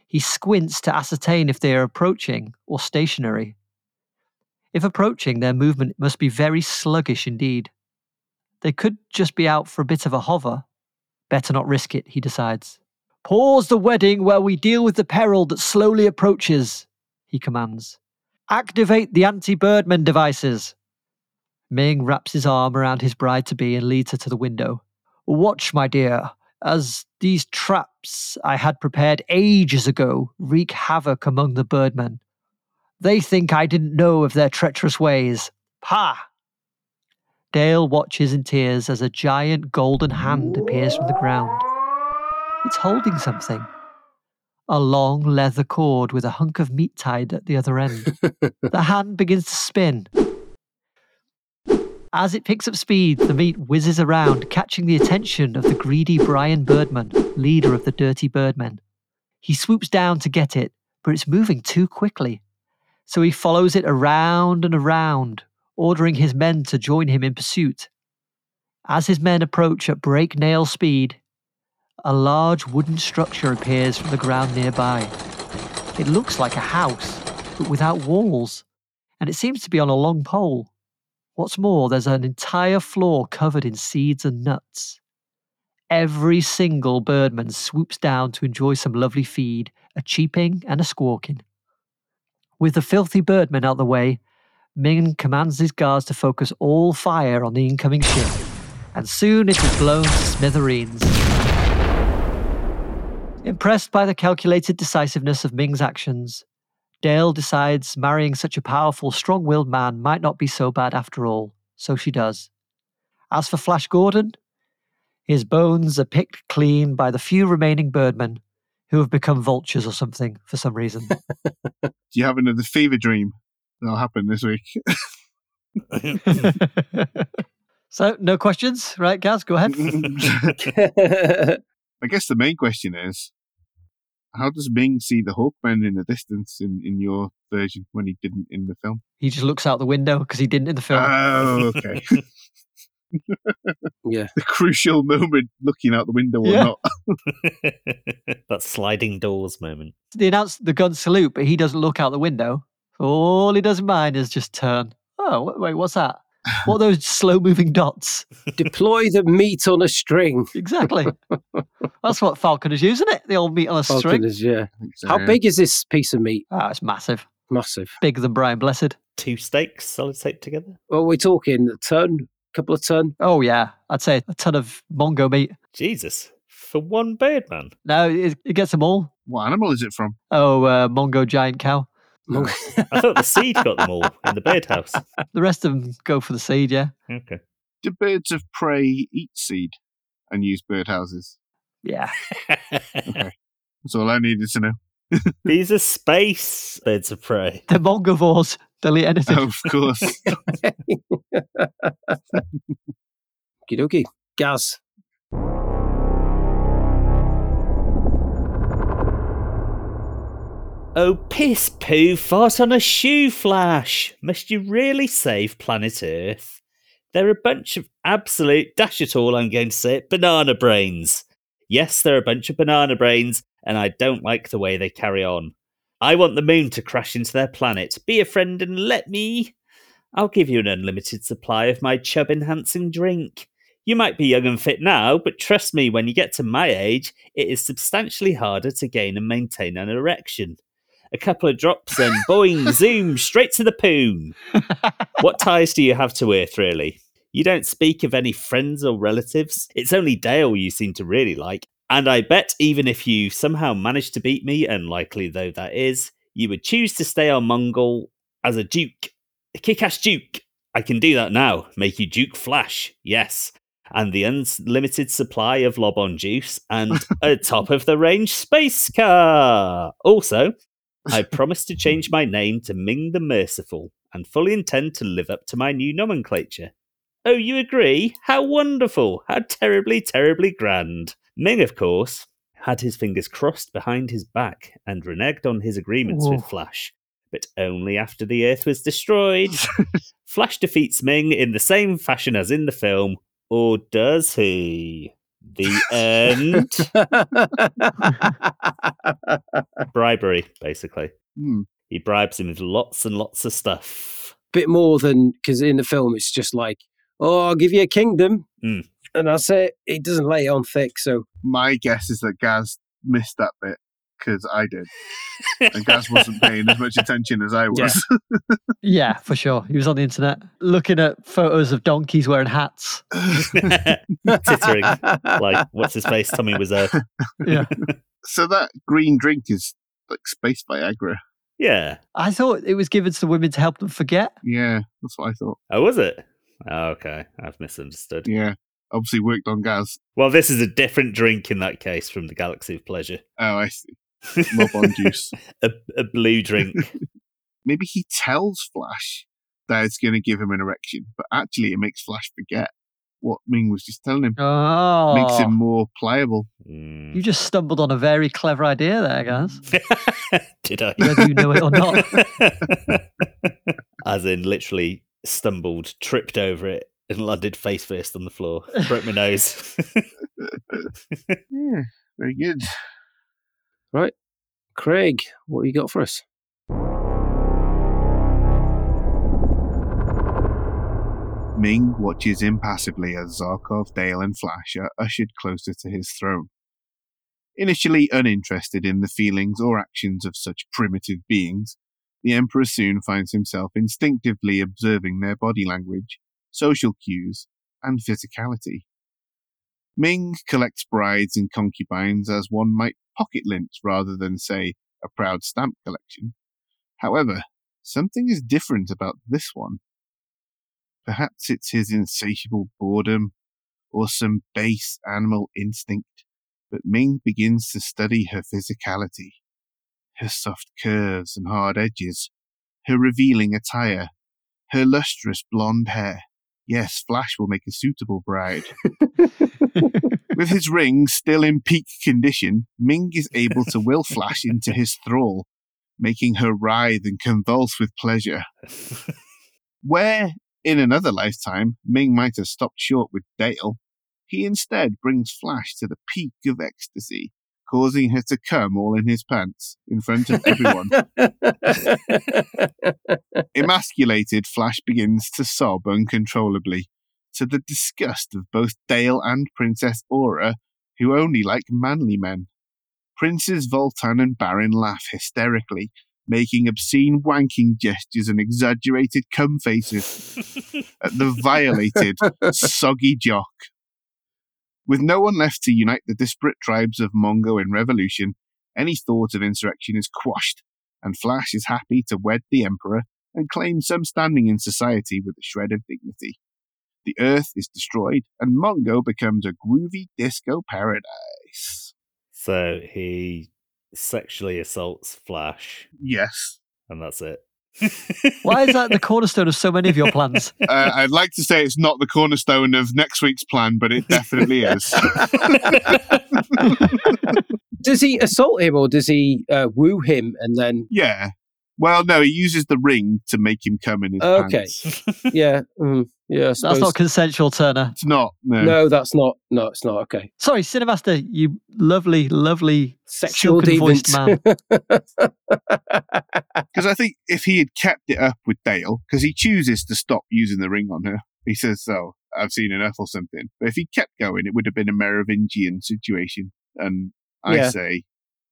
He squints to ascertain if they are approaching or stationary. If approaching, their movement must be very sluggish indeed. They could just be out for a bit of a hover. Better not risk it, he decides. Pause the wedding while we deal with the peril that slowly approaches, he commands. Activate the anti Birdman devices. Ming wraps his arm around his bride to be and leads her to the window. Watch, my dear, as these traps I had prepared ages ago wreak havoc among the birdmen. They think I didn't know of their treacherous ways. Ha! Dale watches in tears as a giant golden hand appears from the ground. It's holding something. A long leather cord with a hunk of meat tied at the other end. the hand begins to spin. As it picks up speed, the meat whizzes around, catching the attention of the greedy Brian Birdman, leader of the Dirty Birdmen. He swoops down to get it, but it's moving too quickly. So he follows it around and around, ordering his men to join him in pursuit. As his men approach at breaknail speed, a large wooden structure appears from the ground nearby. It looks like a house, but without walls, and it seems to be on a long pole. What's more, there's an entire floor covered in seeds and nuts. Every single birdman swoops down to enjoy some lovely feed, a cheeping and a squawking. With the filthy birdmen out the way, Ming commands his guards to focus all fire on the incoming ship, and soon it is blown to smithereens. Impressed by the calculated decisiveness of Ming's actions, Dale decides marrying such a powerful, strong willed man might not be so bad after all, so she does. As for Flash Gordon, his bones are picked clean by the few remaining birdmen who have become vultures or something for some reason. Do you have another fever dream that'll happen this week? so, no questions, right, Gaz? Go ahead. I guess the main question is how does Ming see the Hawkmen in the distance in, in your version when he didn't in the film? He just looks out the window because he didn't in the film. Oh, okay. Yeah. the crucial moment looking out the window or Yeah. not. that sliding doors moment. they announce the gun salute, but he doesn't look out the window. All he does in mind is just turn. Oh, wait, wait what's that? What are those slow moving dots? Deploy the meat on a string. Exactly. That's what Falcon is using it. The old meat on a Falcon string. is, yeah. So, How yeah. big is this piece of meat? Ah, it's massive. Massive. Bigger than Brian Blessed. Two steaks solid taped together. Well, we're talking a ton, couple of ton. Oh, yeah. I'd say a ton of Mongo meat. Jesus. For one bird man. No, it, it gets them all. What animal is it from? Oh, uh, Mongo giant cow. I thought the seed got them all in the birdhouse. The rest of them go for the seed, yeah. Okay. Do birds of prey eat seed and use birdhouses? Yeah. That's all I needed to know. These are space birds of prey. The Mongovores. Delete anything. of course. Okie dokie. Gaz. Oh, piss poo fart on a shoe flash. Must you really save planet Earth? They're a bunch of absolute, dash it all, I'm going to say it, banana brains. Yes, they're a bunch of banana brains, and I don't like the way they carry on. I want the moon to crash into their planet. Be a friend and let me. I'll give you an unlimited supply of my chub enhancing drink. You might be young and fit now, but trust me, when you get to my age, it is substantially harder to gain and maintain an erection. A couple of drops and boing, zoom, straight to the poon. What ties do you have to Earth, really? You don't speak of any friends or relatives. It's only Dale you seem to really like. And I bet even if you somehow managed to beat me, unlikely though that is, you would choose to stay on Mongol as a Duke. A kick ass Duke. I can do that now. Make you Duke Flash. Yes. And the unlimited supply of Lobon juice and a top of the range space car. Also, I promise to change my name to Ming the Merciful and fully intend to live up to my new nomenclature. Oh, you agree? How wonderful! How terribly, terribly grand. Ming, of course, had his fingers crossed behind his back and reneged on his agreements with Flash, but only after the Earth was destroyed. Flash defeats Ming in the same fashion as in the film, or does he? The end. Bribery, basically. Hmm. He bribes him with lots and lots of stuff. Bit more than because in the film it's just like, oh, I'll give you a kingdom, Mm. and that's it. It doesn't lay it on thick, so My guess is that Gaz missed that bit because I did. And Gaz wasn't paying as much attention as I was. Yeah, for sure. He was on the internet looking at photos of donkeys wearing hats. Tittering. like, what's his face? Tommy was a. Yeah. so that green drink is like space Viagra. Yeah. I thought it was given to the women to help them forget. Yeah, that's what I thought. Oh, was it? Oh, okay. I've misunderstood. Yeah. Obviously worked on Gaz. Well, this is a different drink in that case from the Galaxy of Pleasure. Oh, I see. Lobon juice. a, a blue drink. Maybe he tells Flash that it's going to give him an erection, but actually it makes Flash forget what Ming was just telling him. Oh. Makes him more pliable. Mm. You just stumbled on a very clever idea there, guys. Did I? Whether you know it or not. As in, literally stumbled, tripped over it, and landed face first on the floor. Broke my nose. Yeah, very good. Craig, what you got for us? Ming watches impassively as Zarkov, Dale, and Flash are ushered closer to his throne. Initially uninterested in the feelings or actions of such primitive beings, the Emperor soon finds himself instinctively observing their body language, social cues, and physicality. Ming collects brides and concubines as one might pocket lint rather than, say, a proud stamp collection. However, something is different about this one. Perhaps it's his insatiable boredom or some base animal instinct, but Ming begins to study her physicality, her soft curves and hard edges, her revealing attire, her lustrous blonde hair, Yes, Flash will make a suitable bride. With his ring still in peak condition, Ming is able to will Flash into his thrall, making her writhe and convulse with pleasure. Where, in another lifetime, Ming might have stopped short with Dale, he instead brings Flash to the peak of ecstasy, causing her to come all in his pants in front of everyone. Emasculated, Flash begins to sob uncontrollably, to the disgust of both Dale and Princess Aura, who only like manly men. Princes Vultan and Barin laugh hysterically, making obscene wanking gestures and exaggerated cum faces at the violated, soggy jock. With no one left to unite the disparate tribes of Mongo in revolution, any thought of insurrection is quashed, and Flash is happy to wed the Emperor and claim some standing in society with a shred of dignity. The Earth is destroyed, and Mongo becomes a groovy disco paradise. So he sexually assaults Flash, Yes. and that's it. Why is that the cornerstone of so many of your plans? Uh, I'd like to say it's not the cornerstone of next week's plan, but it definitely is. does he assault him or does he uh, woo him and then? yeah. Well, no, he uses the ring to make him come in his Okay. pants. Yeah, mm, yeah. I That's not consensual, Turner. It's not. No. No, that's not. No, it's not. Okay. Sorry, Cinemaster, you lovely, lovely Sexual silken voiced man. Because I think if he had kept it up with Dale, because he chooses to stop using the ring on her, he says, "Oh, I've seen enough" or something. But if he kept going, it would have been a Merovingian situation. And I Yeah. say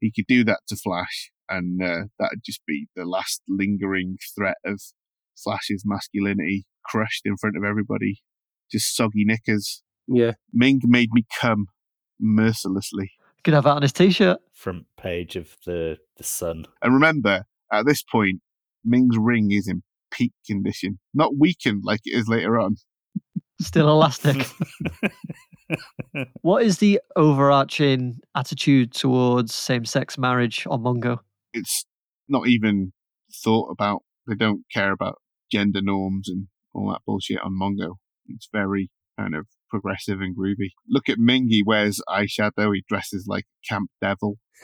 he could do that to Flash, and uh, that'd just be the last lingering threat of Flash's masculinity crushed in front of everybody. Just soggy knickers. yeah. Ming made me come mercilessly. Could have that on his t-shirt. Front page of the the Sun. And remember, at this point, Ming's ring is in peak condition, not weakened like it is later on. Still elastic. what is the overarching attitude towards same-sex marriage on Mongo? It's not even thought about. They don't care about gender norms and all that bullshit on Mongo. It's very kind of progressive and groovy. Look at Ming, he wears eyeshadow, he dresses like camp devil.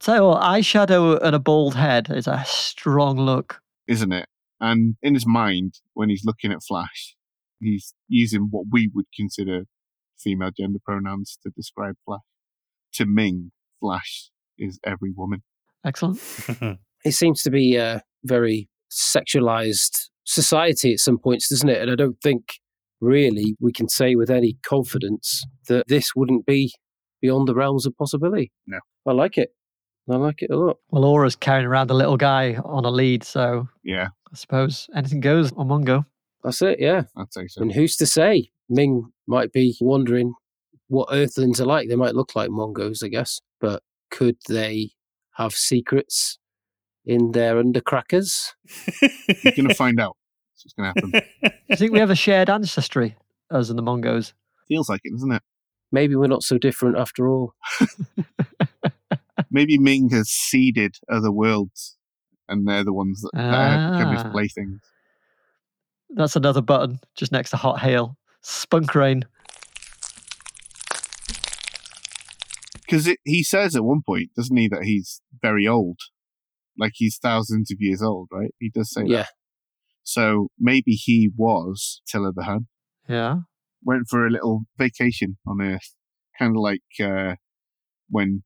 Tell you what, eyeshadow and a bald head is a strong look. isn't it? And in his mind, when he's looking at Flash, he's using what we would consider female gender pronouns to describe Flash. To Ming, Flash is every woman. Excellent. It seems to be a very sexualized society at some points, doesn't it? And I don't think really we can say with any confidence that this wouldn't be beyond the realms of possibility. No. I like it. I like it a lot. Well, Aura's carrying around a little guy on a lead, so Yeah, I suppose anything goes on Mongo. That's it, yeah. I'd say so. And who's to say? Ming might be wondering what Earthlings are like. They might look like Mongos, I guess, but could they have secrets in their undercrackers? You're going to find out. That's what's going to happen. I think we have a shared ancestry, us and the Mongos. Feels like it, doesn't it? Maybe we're not so different after all. Maybe Ming has seeded other worlds, and they're the ones that, that have become his Ah. playthings. That's another button just next to Hot Hail. Spunk Rain. Because he says at one point, doesn't he, that he's very old, like he's thousands of years old, right? He does say Yeah. that. So maybe he was Tiller the Hun, Yeah. went for a little vacation on Earth, kind of like uh, when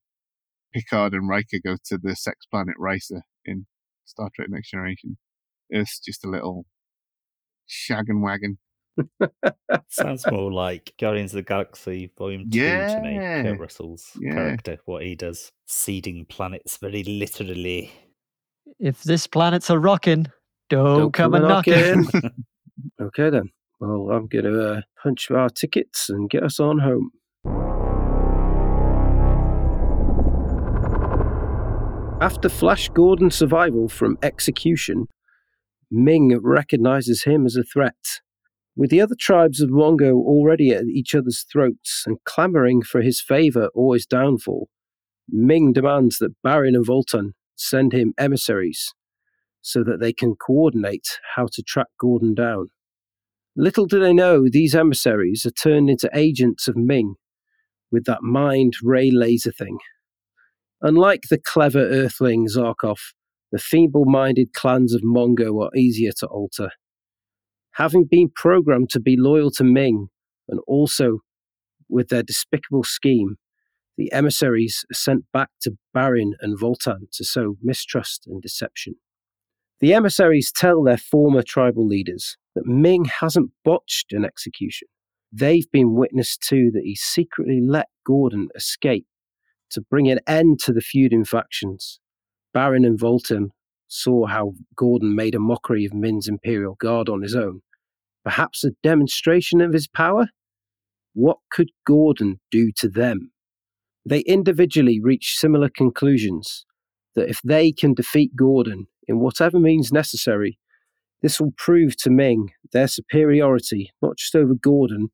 Picard and Riker go to the sex planet Risa in Star Trek Next Generation. Earth's just a little shag and wagon. Sounds more like Guardians of the Galaxy Volume 2 to me. Yeah. Kurt Russell's Yeah. character, what he does. Seeding planets very literally. If this planet's a rockin', don't, come, a knockin'. Okay, then. Well, I'm going to uh, punch our tickets and get us on home. After Flash Gordon's survival from execution, Ming recognizes him as a threat. With the other tribes of Mongo already at each other's throats and clamoring for his favor or his downfall, Ming demands that Barin and Vultan send him emissaries so that they can coordinate how to track Gordon down. Little do they know these emissaries are turned into agents of Ming with that mind ray laser thing. Unlike the clever earthling Zarkov, the feeble minded clans of Mongo are easier to alter. Having been programmed to be loyal to Ming and also with their despicable scheme, the emissaries are sent back to Barin and Vultan to sow mistrust and deception. The emissaries tell their former tribal leaders that Ming hasn't botched an execution. They've been witness to that he secretly let Gordon escape to bring an end to the feuding factions. Barin and Vultan saw how Gordon made a mockery of Ming's Imperial Guard on his own. Perhaps a demonstration of his power? What could Gordon do to them? They individually reach similar conclusions that if they can defeat Gordon in whatever means necessary, this will prove to Ming their superiority not just over Gordon,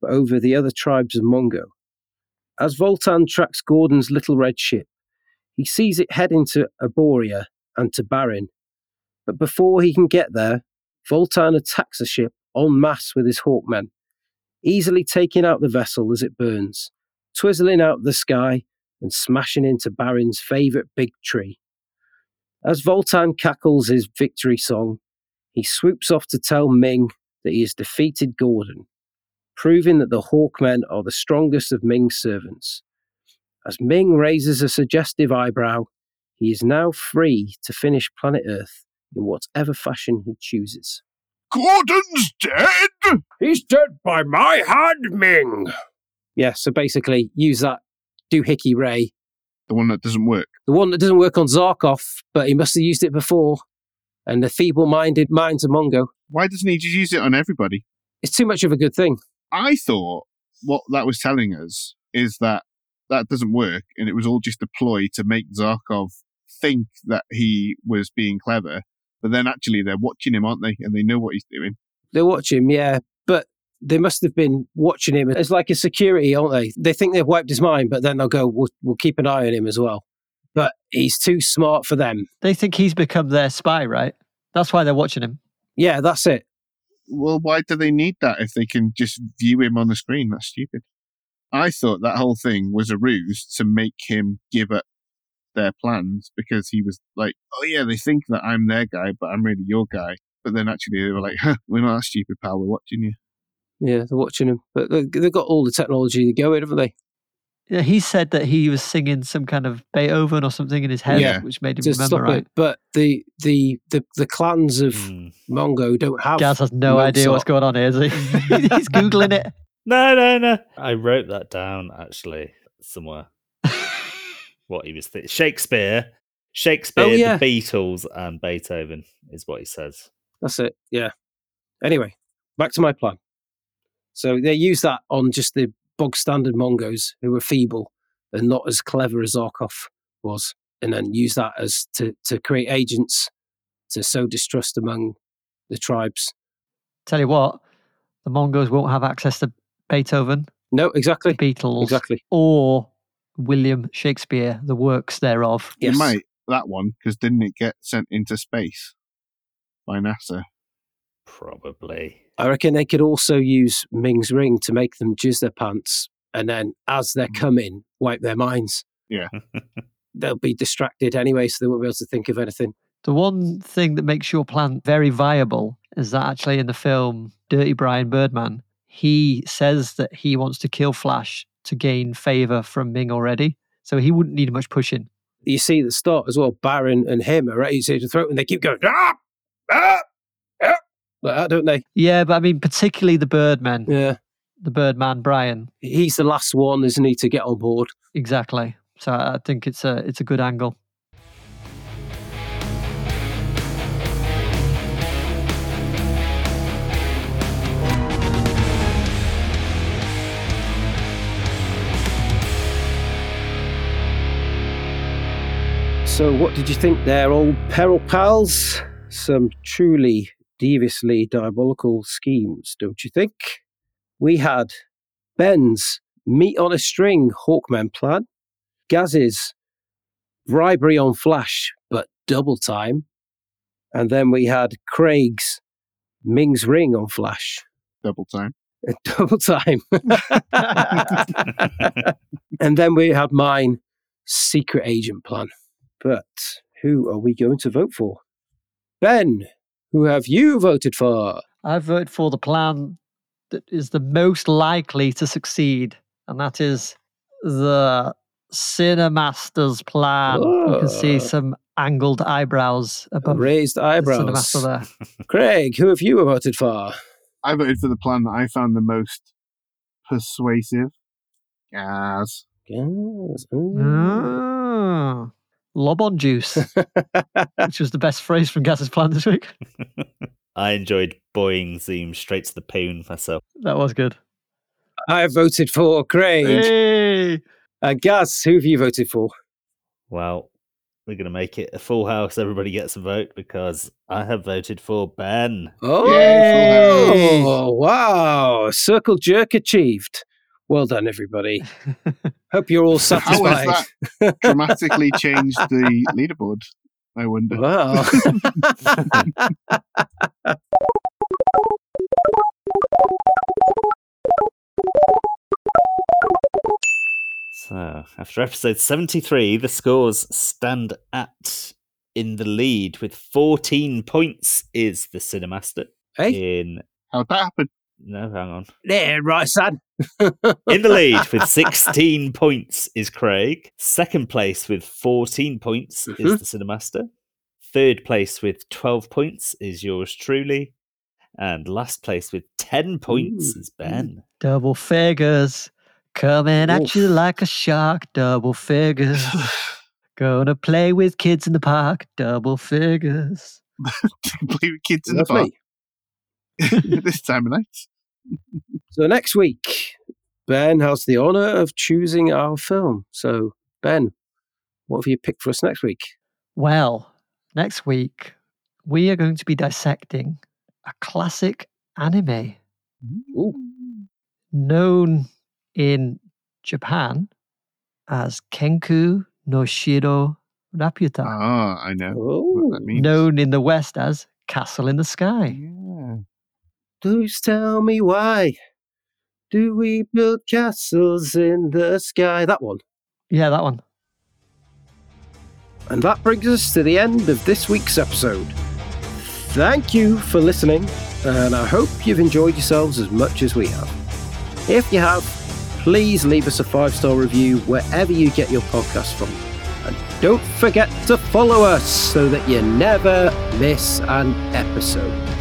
but over the other tribes of Mongo. As Vultan tracks Gordon's little red ship, he sees it heading to Arboria and to Barin. But before he can get there, Vultan attacks the ship en masse with his Hawkmen, easily taking out the vessel as it burns, twizzling out the sky and smashing into Barin's favourite big tree. As Vultan cackles his victory song, he swoops off to tell Ming that he has defeated Gordon, proving that the Hawkmen are the strongest of Ming's servants. As Ming raises a suggestive eyebrow, he is now free to finish planet Earth in whatever fashion he chooses. Gordon's dead? He's dead by my hand, Ming! Yeah, so basically, use that doohickey ray, The one that doesn't work. The one that doesn't work on Zarkov, but he must have used it before, and the feeble minded minds of Mongo. Why doesn't he just use it on everybody? It's too much of a good thing. I thought what that was telling us is that that doesn't work, and it was all just a ploy to make Zarkov think that he was being clever. But then actually, they're watching him, aren't they? And they know what he's doing. They watch him, yeah, but they must have been watching him as like a security, aren't they? They think they've wiped his mind, but then they'll go, we'll, we'll keep an eye on him as well. But he's too smart for them. They think he's become their spy, right? That's why they're watching him. Yeah, that's it. Well, why do they need that if they can just view him on the screen? That's stupid. I thought that whole thing was a ruse to make him give up their plans because he was like, oh yeah, they think that I'm their guy, but I'm really your guy. But then actually they were like, huh, we're not that stupid, pal. We're watching you. Yeah, they're watching him. But they- they've got all the technology to go in, haven't they? Yeah, he said that he was singing some kind of Beethoven or something in his head, Yeah. which made him To remember stop right. it. But the, the, the, the clans of Hmm. Mongo don't have. Gaz has no idea what's going on here, is he? He's Googling it. No, no, no. I wrote that down actually somewhere. What he was thinking. Shakespeare. Shakespeare, Oh, yeah. the Beatles, and Beethoven is what he says. That's it. Yeah. Anyway, back to my plan. So they use that on just the bog standard Mongos who were feeble and not as clever as Zarkov was, and then use that as to, to create agents to sow distrust among the tribes. Tell you what, the Mongols won't have access to Beethoven, No, exactly. the Beatles, Exactly. or William Shakespeare, the works thereof. Yes. You might, that one, because didn't it get sent into space by NASA? Probably. I reckon they could also use Ming's ring to make them jizz their pants, and then as they're coming, wipe their minds. Yeah. They'll be distracted anyway, so they won't be able to think of anything. The one thing that makes your plan very viable is that actually in the film Dirty Brian Birdman, he says that he wants to kill Flash to gain favor from Ming already. So he wouldn't need much pushing. you see the start as well, Barin and him are ready to throat, and they keep going, ah, ah, like that, don't they? Yeah, but I mean, particularly the Birdmen, Yeah. the Birdman Brian. He's the last one, isn't he, to get on board? Exactly. So I think it's a it's a good angle. So, what did you think there, old peril pals? Some truly deviously diabolical schemes, don't you think? We had Ben's meat on a string Hawkman plan, Gaz's bribery on Flash, but double time, and then we had Craig's Ming's ring on Flash. Double time. Double time. and then we had mine secret agent plan. But who are we going to vote for? Ben, who have you voted for? I voted for the plan that is the most likely to succeed, and that is the Cinemaster's plan. You can see Oh. some angled eyebrows above Raised the eyebrows. Cinemaster there. Craig, who have you voted for? I voted for the plan that I found the most persuasive. Yes. Yes. ooh. Ah, Lobon juice, which was the best phrase from Gaz's plan this week. I enjoyed Boeing Zoom straight to the poon myself. That was good. I voted for Craig. Hey! And Gaz, who have you voted for? Well, we're going to make it a full house. Everybody gets a vote because I have voted for Ben. Oh, Yay, wow. Circle jerk achieved. Well done, everybody. Hope you're all How satisfied. has that dramatically changed the leaderboard? I wonder. Wow. So, after episode 73, the scores stand at in the lead with 14 points is the Cinemaster. hey, In How'd that happen? No, hang on. there, right, son. In the lead with 16 points is Craig. Second place with 14 points Mhm. is the Cinemaster. Third place with 12 points is yours truly. And last place with 10 points Ooh. is Ben. Double figures coming at you like a shark. Double figures. Gonna play with kids in the park. Double figures. Play with kids in the park this time of night. So next week, Ben has the honour of choosing our film. So, Ben, what have you picked for us next week? Well, next week we are going to be dissecting a classic anime Ooh. known in Japan as Kenku no Shiro Raputa, Ah, I know Oh, what that means. known in the West as Castle in the Sky. Yeah. Please tell me why do we build castles in the sky? That one. Yeah, that one. And that brings us to the end of this week's episode. Thank you for listening, and I hope you've enjoyed yourselves as much as we have. If you have, please leave us a five star review wherever you get your podcast from. And don't forget to follow us so that you never miss an episode.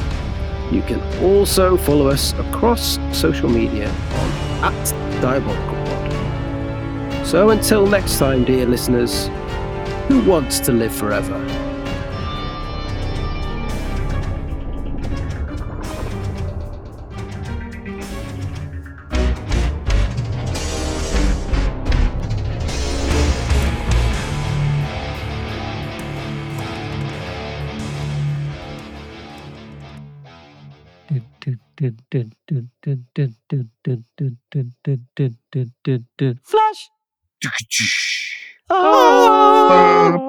You can also follow us across social media on at Diabolical Pod. So until next time, dear listeners, who wants to live forever? Flash! Ba, Oh.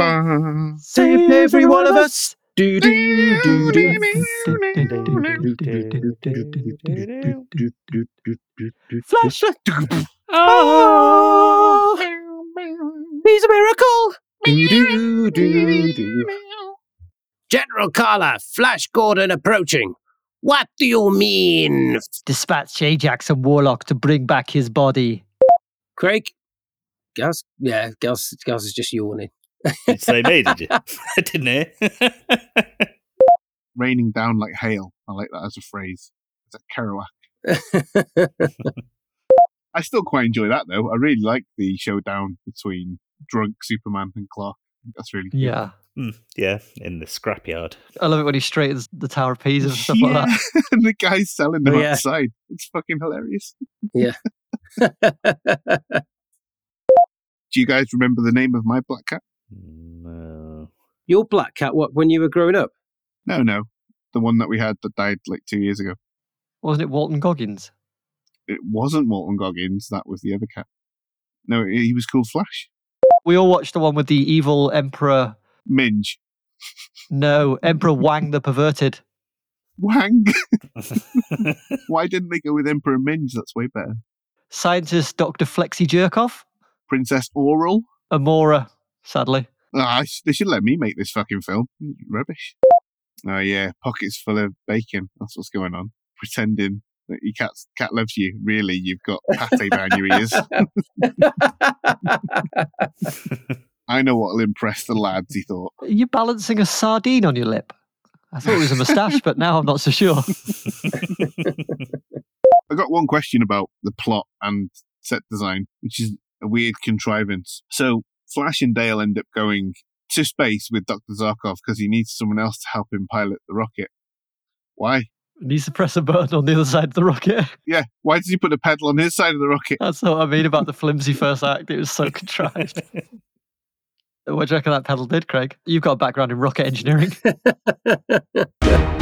Save every one of us. Do do do do. Flash! Oh, he's a miracle. Do do do do. General Kala, Flash Gordon approaching. What do you mean? Dispatch Ajax and Warlock to bring back his body. Craig? Gaz? Yeah, Gaz, Gaz is just yawning. Did you say me, did you? Didn't hear. Raining down like hail. I like that as a phrase. It's a Kerouac. I still quite enjoy that though. I really like the showdown between drunk Superman and Clark. That's really good. Yeah. Hmm, yeah, in the scrapyard. I love it when he straightens the Tower of Pisa and stuff like that. And the guy's selling them Oh, yeah. outside. It's fucking hilarious. Yeah. Do you guys remember the name of my black cat? No. Your black cat, what, when you were growing up? No, no. The one that we had that died like two years ago. Wasn't it Walton Goggins? It wasn't Walton Goggins. That was the other cat. No, he was called Flash. We all watched the one with the evil Emperor. Minge. No, Emperor Wang the Perverted. Wang. Why didn't they go with Emperor Minge? That's way better. Scientist Dr. Flexi Jerkoff. Princess Oral. Amora, sadly. Ah, they should let me make this fucking film. Rubbish. Oh yeah, pockets full of bacon. That's what's going on. Pretending that your cat cat loves you. Really, you've got pate down your ears. I know what'll impress the lads. He thought. You're you balancing a sardine on your lip? I thought it was a moustache, but now I'm not so sure. I got one question about the plot and set design, which is a weird contrivance. So Flash and Dale end up going to space with Dr. Zarkov because he needs someone else to help him pilot the rocket. Why? He Needs to press a button on the other side of the rocket. Yeah, why does he put a pedal on his side of the rocket? That's what I mean about the flimsy first act. It was so contrived. What do you reckon that pedal did, Craig? You've got a background in rocket engineering.